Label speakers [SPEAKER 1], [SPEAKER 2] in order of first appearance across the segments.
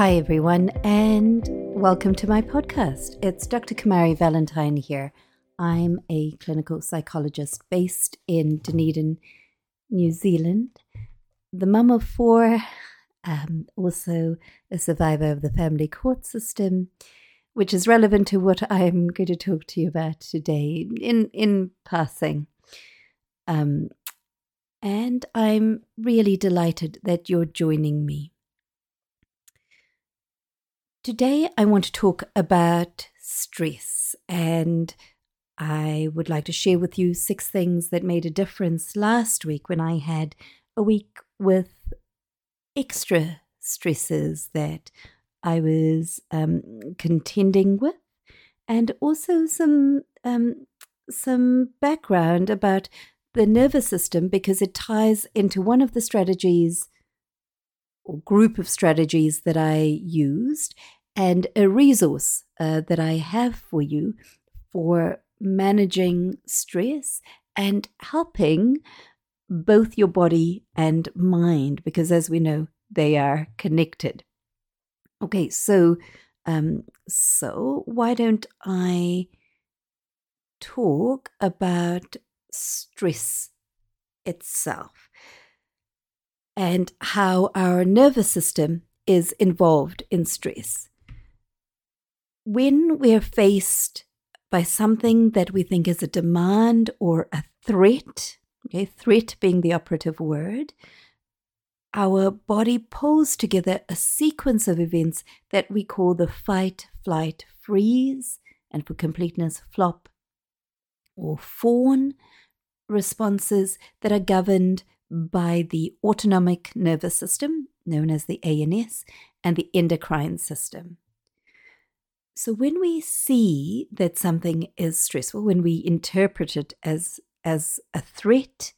[SPEAKER 1] Hi, everyone, and welcome to my podcast. It's Dr. Kumari Valentine here. I'm a clinical psychologist based in Dunedin, New Zealand, the mum of four, um, also a survivor of the family court system, which is relevant to what I'm going to talk to you about today in, in passing. Um, and I'm really delighted that you're joining me. Today, I want to talk about stress, and I would like to share with you six things that made a difference last week when I had a week with extra stresses that I was um, contending with, and also some um, some background about the nervous system because it ties into one of the strategies or group of strategies that I used and a resource uh, that I have for you for managing stress and helping both your body and mind, because as we know, they are connected. Okay, so um, so why don't I talk about stress itself? And how our nervous system is involved in stress. When we're faced by something that we think is a demand or a threat, okay, threat being the operative word, our body pulls together a sequence of events that we call the fight, flight, freeze, and for completeness, flop or fawn responses that are governed by the autonomic nervous system, known as the ANS, and the endocrine system. So when we see that something is stressful, when we interpret it as as a threat,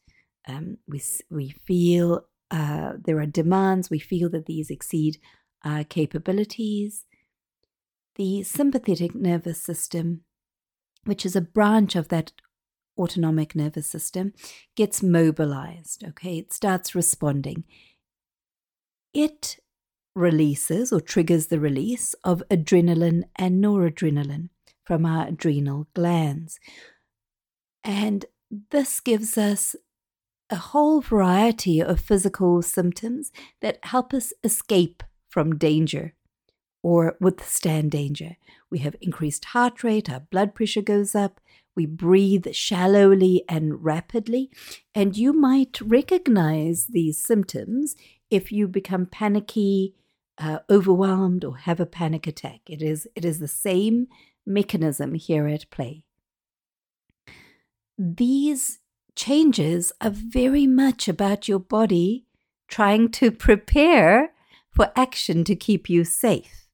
[SPEAKER 1] um, we we feel uh, there are demands. We feel that these exceed our capabilities. The sympathetic nervous system, which is a branch of that autonomic nervous system gets mobilized. Okay, it starts responding. It releases or triggers the release of adrenaline and noradrenaline from our adrenal glands. And this gives us a whole variety of physical symptoms that help us escape from danger or withstand danger. We have increased heart rate, our blood pressure goes up, we breathe shallowly and rapidly, and you might recognize these symptoms if you become panicky, uh, overwhelmed, or have a panic attack. It is, it is the same mechanism here at play. These changes are very much about your body trying to prepare for action to keep you safe.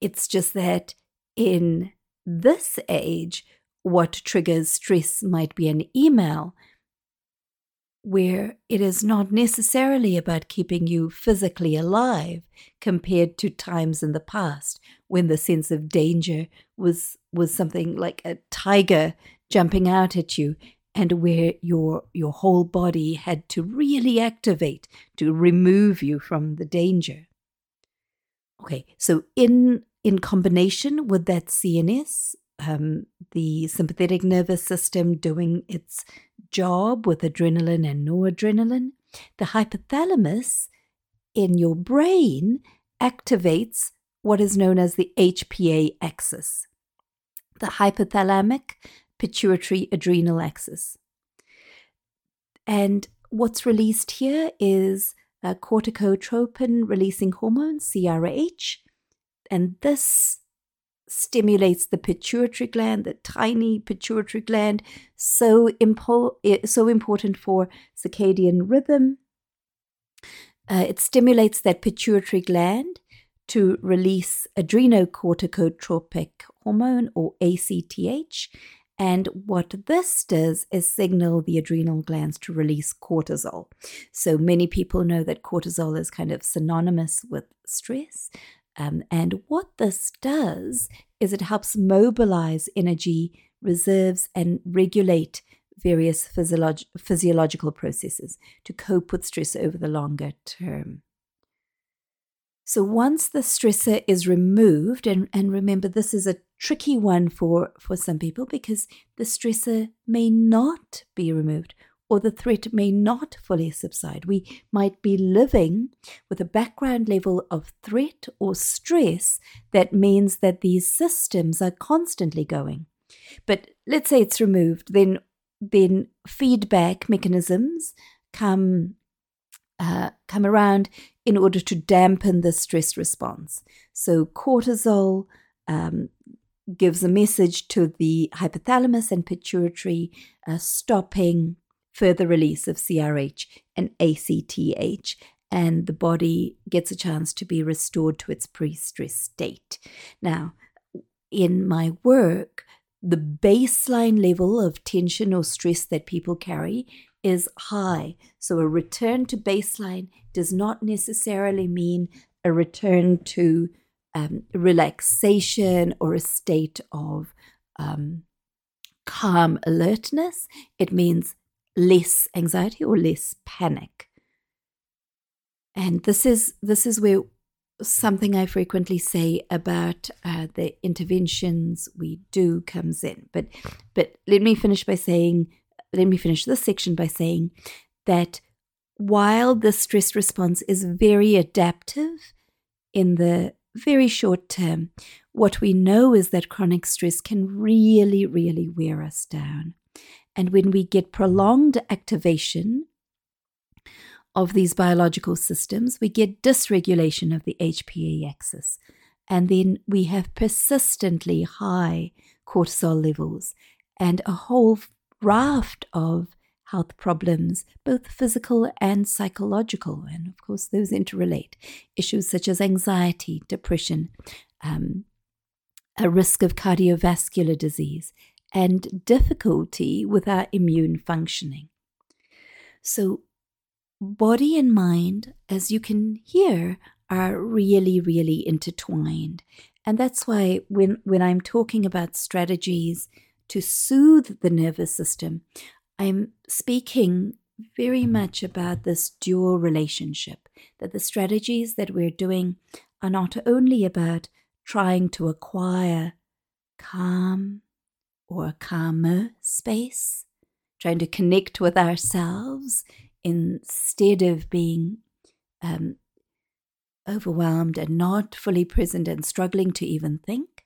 [SPEAKER 1] It's just that in this age, what triggers stress might be an email where it is not necessarily about keeping you physically alive compared to times in the past when the sense of danger was was something like a tiger jumping out at you and where your your whole body had to really activate to remove you from the danger. Okay so in in combination with that CNS um, the sympathetic nervous system doing its job with adrenaline and noradrenaline. The hypothalamus in your brain activates what is known as the HPA axis, the hypothalamic pituitary adrenal axis. And what's released here is a corticotropin releasing hormone, CRH, and this stimulates the pituitary gland, the tiny pituitary gland, so, impo- so important for circadian rhythm. Uh, it stimulates that pituitary gland to release adrenocorticotropic hormone or ACTH. And what this does is signal the adrenal glands to release cortisol. So many people know that cortisol is kind of synonymous with stress. Um, and what this does is it helps mobilize energy reserves and regulate various physiolog- physiological processes to cope with stress over the longer term. So once the stressor is removed, and, and remember this is a tricky one for, for some people because the stressor may not be removed or the threat may not fully subside. We might be living with a background level of threat or stress that means that these systems are constantly going. But let's say it's removed, then then feedback mechanisms come uh, come around in order to dampen the stress response. So cortisol um, gives a message to the hypothalamus and pituitary, uh, stopping further release of CRH and ACTH, and the body gets a chance to be restored to its pre stress state. Now, in my work, the baseline level of tension or stress that people carry is high. So a return to baseline does not necessarily mean a return to um, relaxation or a state of um, calm alertness. It means less anxiety or less panic. And this is this is where something I frequently say about uh, the interventions we do comes in. But but let me finish by saying let me finish this section by saying that while the stress response is very adaptive in the very short term, what we know is that chronic stress can really, really wear us down. And when we get prolonged activation of these biological systems, we get dysregulation of the HPA axis. And then we have persistently high cortisol levels and a whole raft of health problems, both physical and psychological. And of course, those interrelate. Issues such as anxiety, depression, um, a risk of cardiovascular disease, and difficulty with our immune functioning. So, body and mind, as you can hear, are really, really intertwined. And that's why when, when I'm talking about strategies to soothe the nervous system, I'm speaking very much about this dual relationship, that the strategies that we're doing are not only about trying to acquire calm or calmer space, trying to connect with ourselves instead of being um, overwhelmed and not fully present and struggling to even think,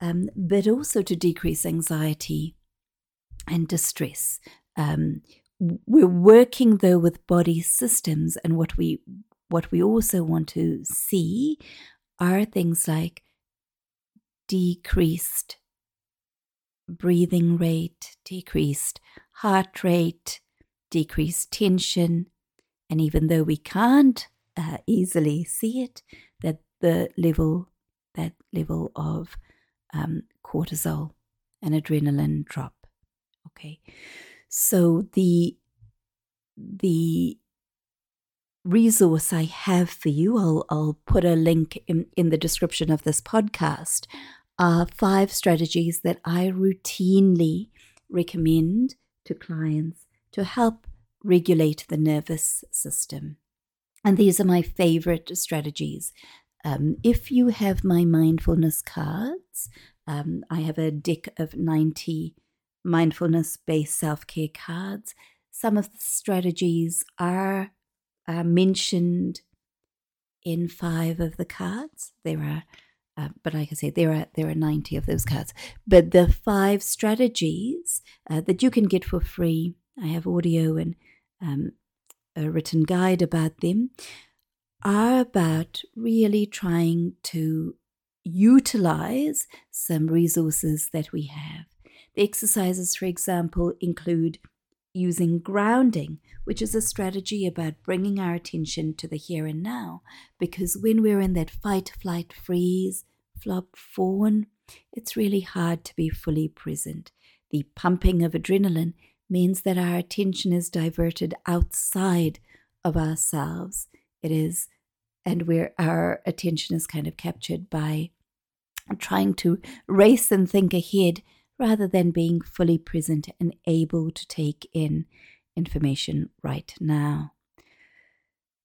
[SPEAKER 1] um, but also to decrease anxiety and distress. Um, we're working though with body systems, and what we what we also want to see are things like decreased breathing rate, decreased heart rate, decreased tension. And even though we can't uh, easily see it, that the level, that level of um, cortisol and adrenaline drop. Okay. So the, the resource I have for you, I'll, I'll put a link in, in the description of this podcast, are five strategies that I routinely recommend to clients to help regulate the nervous system. And these are my favorite strategies. Um, if you have my mindfulness cards, um, I have a deck of 90 mindfulness based self care cards. Some of the strategies are uh, mentioned in five of the cards. There are uh, but like I say, there are there are ninety of those cards. But the five strategies uh, that you can get for free, I have audio and um, a written guide about them, are about really trying to utilize some resources that we have. The exercises, for example, include using grounding, which is a strategy about bringing our attention to the here and now. Because when we're in that fight, flight, freeze, flop, fawn, it's really hard to be fully present. The pumping of adrenaline means that our attention is diverted outside of ourselves. It is, and where our attention is kind of captured by trying to race and think ahead rather than being fully present and able to take in information right now.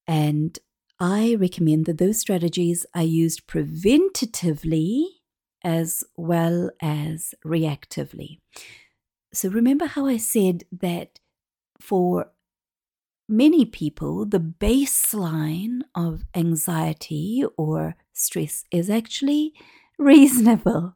[SPEAKER 1] And I recommend that those strategies are used preventatively as well as reactively. So remember how I said that for many people, the baseline of anxiety or stress is actually reasonable.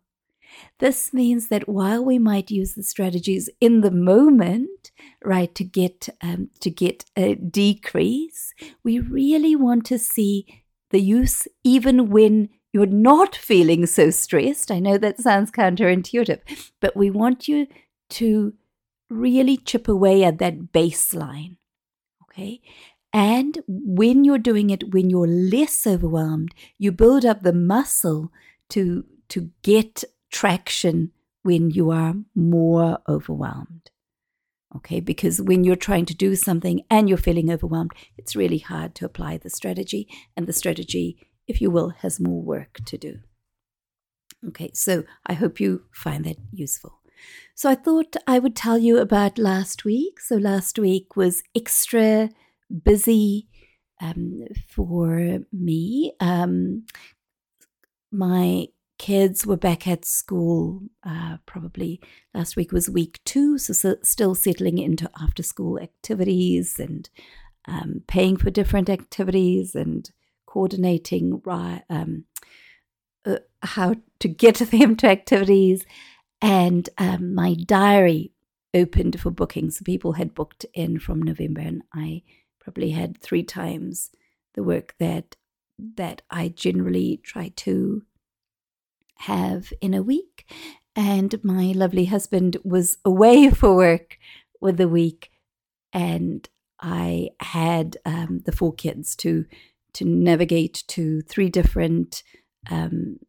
[SPEAKER 1] This means that while we might use the strategies in the moment, right, to get um, to get a decrease, we really want to see the use even when you're not feeling so stressed. I know that sounds counterintuitive, but we want you to really chip away at that baseline. Okay. And when you're doing it, when you're less overwhelmed, you build up the muscle to, to get traction when you are more overwhelmed. Okay, because when you're trying to do something and you're feeling overwhelmed, it's really hard to apply the strategy, and the strategy, if you will, has more work to do. Okay, so I hope you find that useful. So I thought I would tell you about last week. So last week was extra busy um, for me. Um, my kids were back at school uh, probably last week was week two so, so still settling into after school activities and um, paying for different activities and coordinating um, uh, how to get them to activities. And um, my diary opened for bookings so people had booked in from november and i probably had three times the work that that i generally try to have in a week. And my lovely husband was away for work with the week, and I had um, the four kids to to navigate to three different um,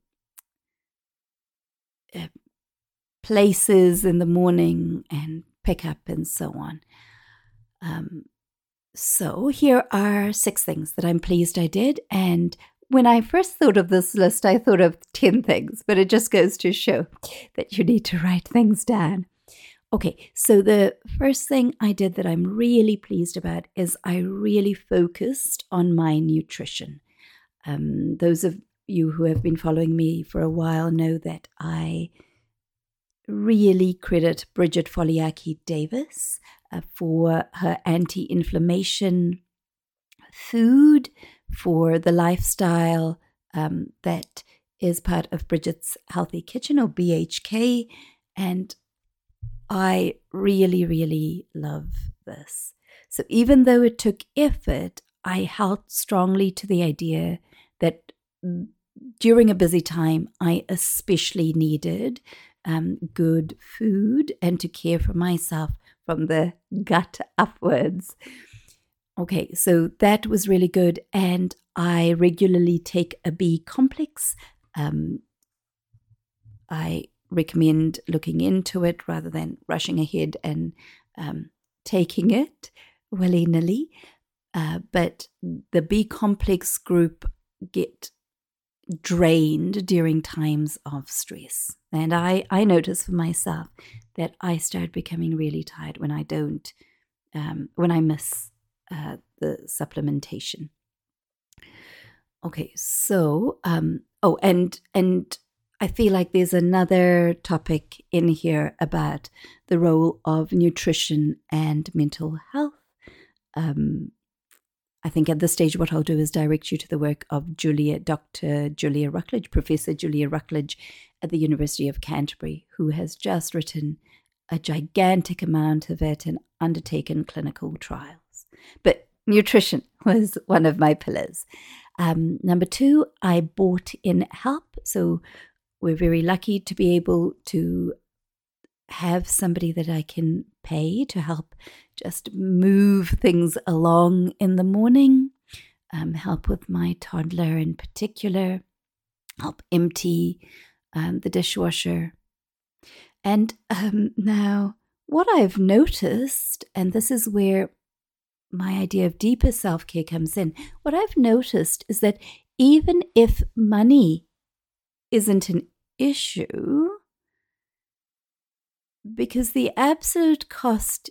[SPEAKER 1] uh, places in the morning and pick up and so on. Um, so here are six things that I'm pleased I did, and when I first thought of this list, I thought of 10 things, but it just goes to show that you need to write things down. Okay, so the first thing I did that I'm really pleased about is I really focused on my nutrition. Um, those of you who have been following me for a while know that I really credit Bridget Foliaki Davis uh, for her anti inflammation food for the lifestyle um, that is part of Bridget's Healthy Kitchen or BHK. And I really, really love this. So even though it took effort, I held strongly to the idea that during a busy time, I especially needed um, good food and to care for myself from the gut upwards. Okay, so that was really good. And I regularly take a B complex. Um, I recommend looking into it rather than rushing ahead and um, taking it willy nilly. Uh, but the B complex group get drained during times of stress. And I, I notice for myself that I start becoming really tired when I don't, um, when I miss uh, the supplementation. Okay, so um, oh, and and I feel like there's another topic in here about the role of nutrition and mental health. Um, I think at this stage, what I'll do is direct you to the work of Julia, Dr. Julia Rucklidge, Professor Julia Rucklidge at the University of Canterbury, who has just written a gigantic amount of it and undertaken clinical trials. But nutrition was one of my pillars. Um, number two, I bought in help. So we're very lucky to be able to have somebody that I can pay to help just move things along in the morning, um, help with my toddler in particular, help empty um, the dishwasher. And um, now, what I've noticed, and this is where my idea of deeper self care comes in. What I've noticed is that even if money isn't an issue, because the absolute cost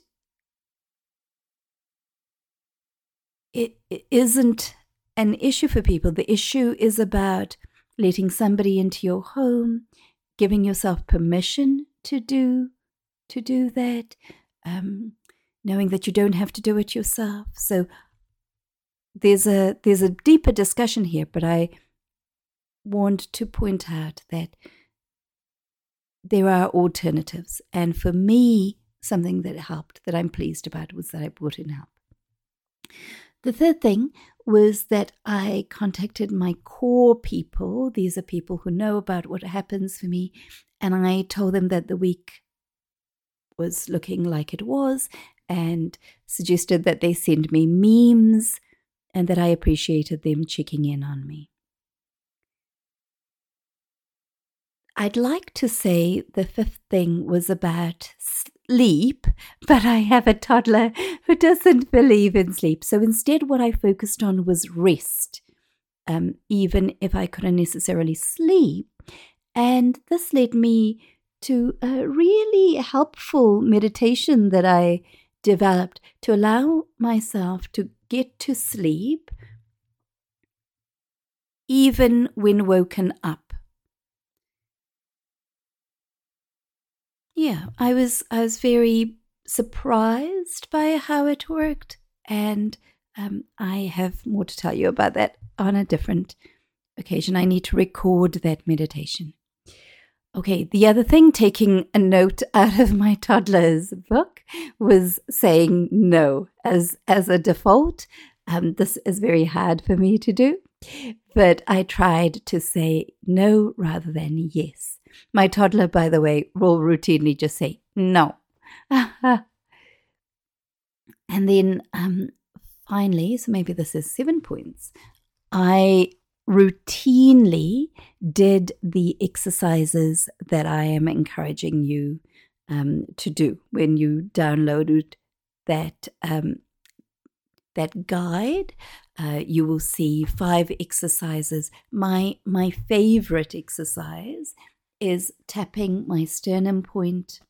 [SPEAKER 1] it, isn't an issue for people. The issue is about letting somebody into your home, giving yourself permission to do to do that, um, knowing that you don't have to do it yourself. So there's a there's a deeper discussion here, but I want to point out that there are alternatives, and for me, something that helped that I'm pleased about was that I brought in help. The third thing was that I contacted my core people. These are people who know about what happens for me. And I told them that the week was looking like it was and suggested that they send me memes and that I appreciated them checking in on me. I'd like to say the fifth thing was about sleep, but I have a toddler who doesn't believe in sleep. So instead, what I focused on was rest, um, even if I couldn't necessarily sleep. And this led me to a really helpful meditation that I developed to allow myself to get to sleep even when woken up. yeah, I was I was very surprised by how it worked, and um, I have more to tell you about that on a different occasion. I need to record that meditation. Okay, the other thing, taking a note out of my toddler's book, was saying no as as a default. Um, this is very hard for me to do, but I tried to say no rather than yes. My toddler, by the way, will routinely just say no. and then um, finally, so maybe this is seven points, I routinely did the exercises that I am encouraging you um, to do when you downloaded that um, that guide. Uh, you will see five exercises. My my favorite exercise is tapping my sternum point.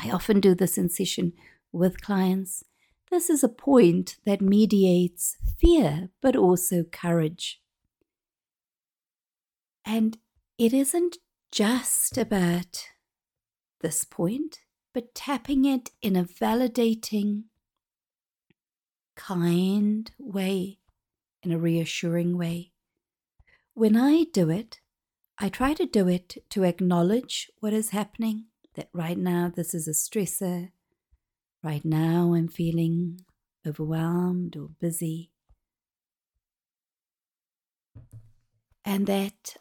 [SPEAKER 1] I often do this in session with clients. This is a point that mediates fear, but also courage. And it isn't just about this point, but tapping it in a validating, kind way, in a reassuring way. When I do it, I try to do it to acknowledge what is happening, that right now this is a stressor. Right now I'm feeling overwhelmed or busy. And that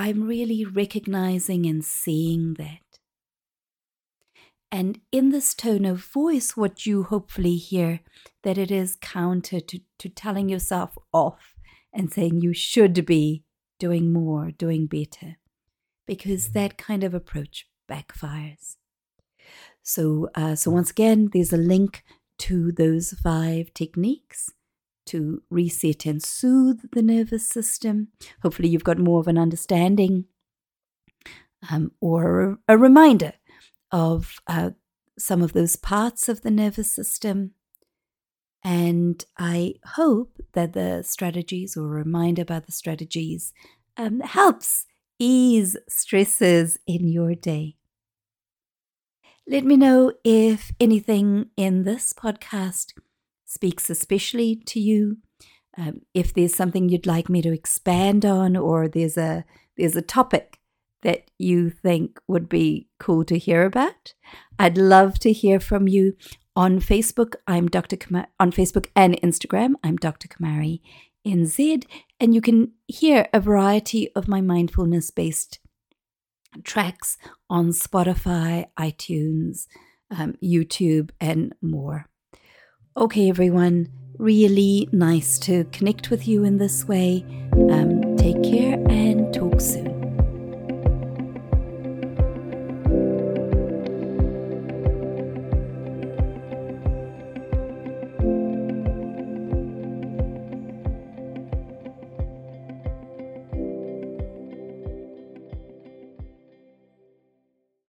[SPEAKER 1] I'm really recognizing and seeing that. And in this tone of voice, what you hopefully hear, that it is counter to, to telling yourself off and saying you should be doing more, doing better, because that kind of approach backfires. So, uh, so once again, there's a link to those five techniques to reset and soothe the nervous system. Hopefully, you've got more of an understanding um, or a reminder of uh, some of those parts of the nervous system and I hope that the strategies or a reminder about the strategies um, helps ease stresses in your day. Let me know if anything in this podcast speaks especially to you. Um, if there's something you'd like me to expand on, or there's a there's a topic that you think would be cool to hear about, I'd love to hear from you on Facebook, I'm Dr. Kumari, on Facebook and Instagram, I'm Dr. Kumari NZ, and you can hear a variety of my mindfulness based tracks on Spotify, iTunes, um, YouTube, and more. Okay, everyone, really nice to connect with you in this way. Um, take care and talk soon.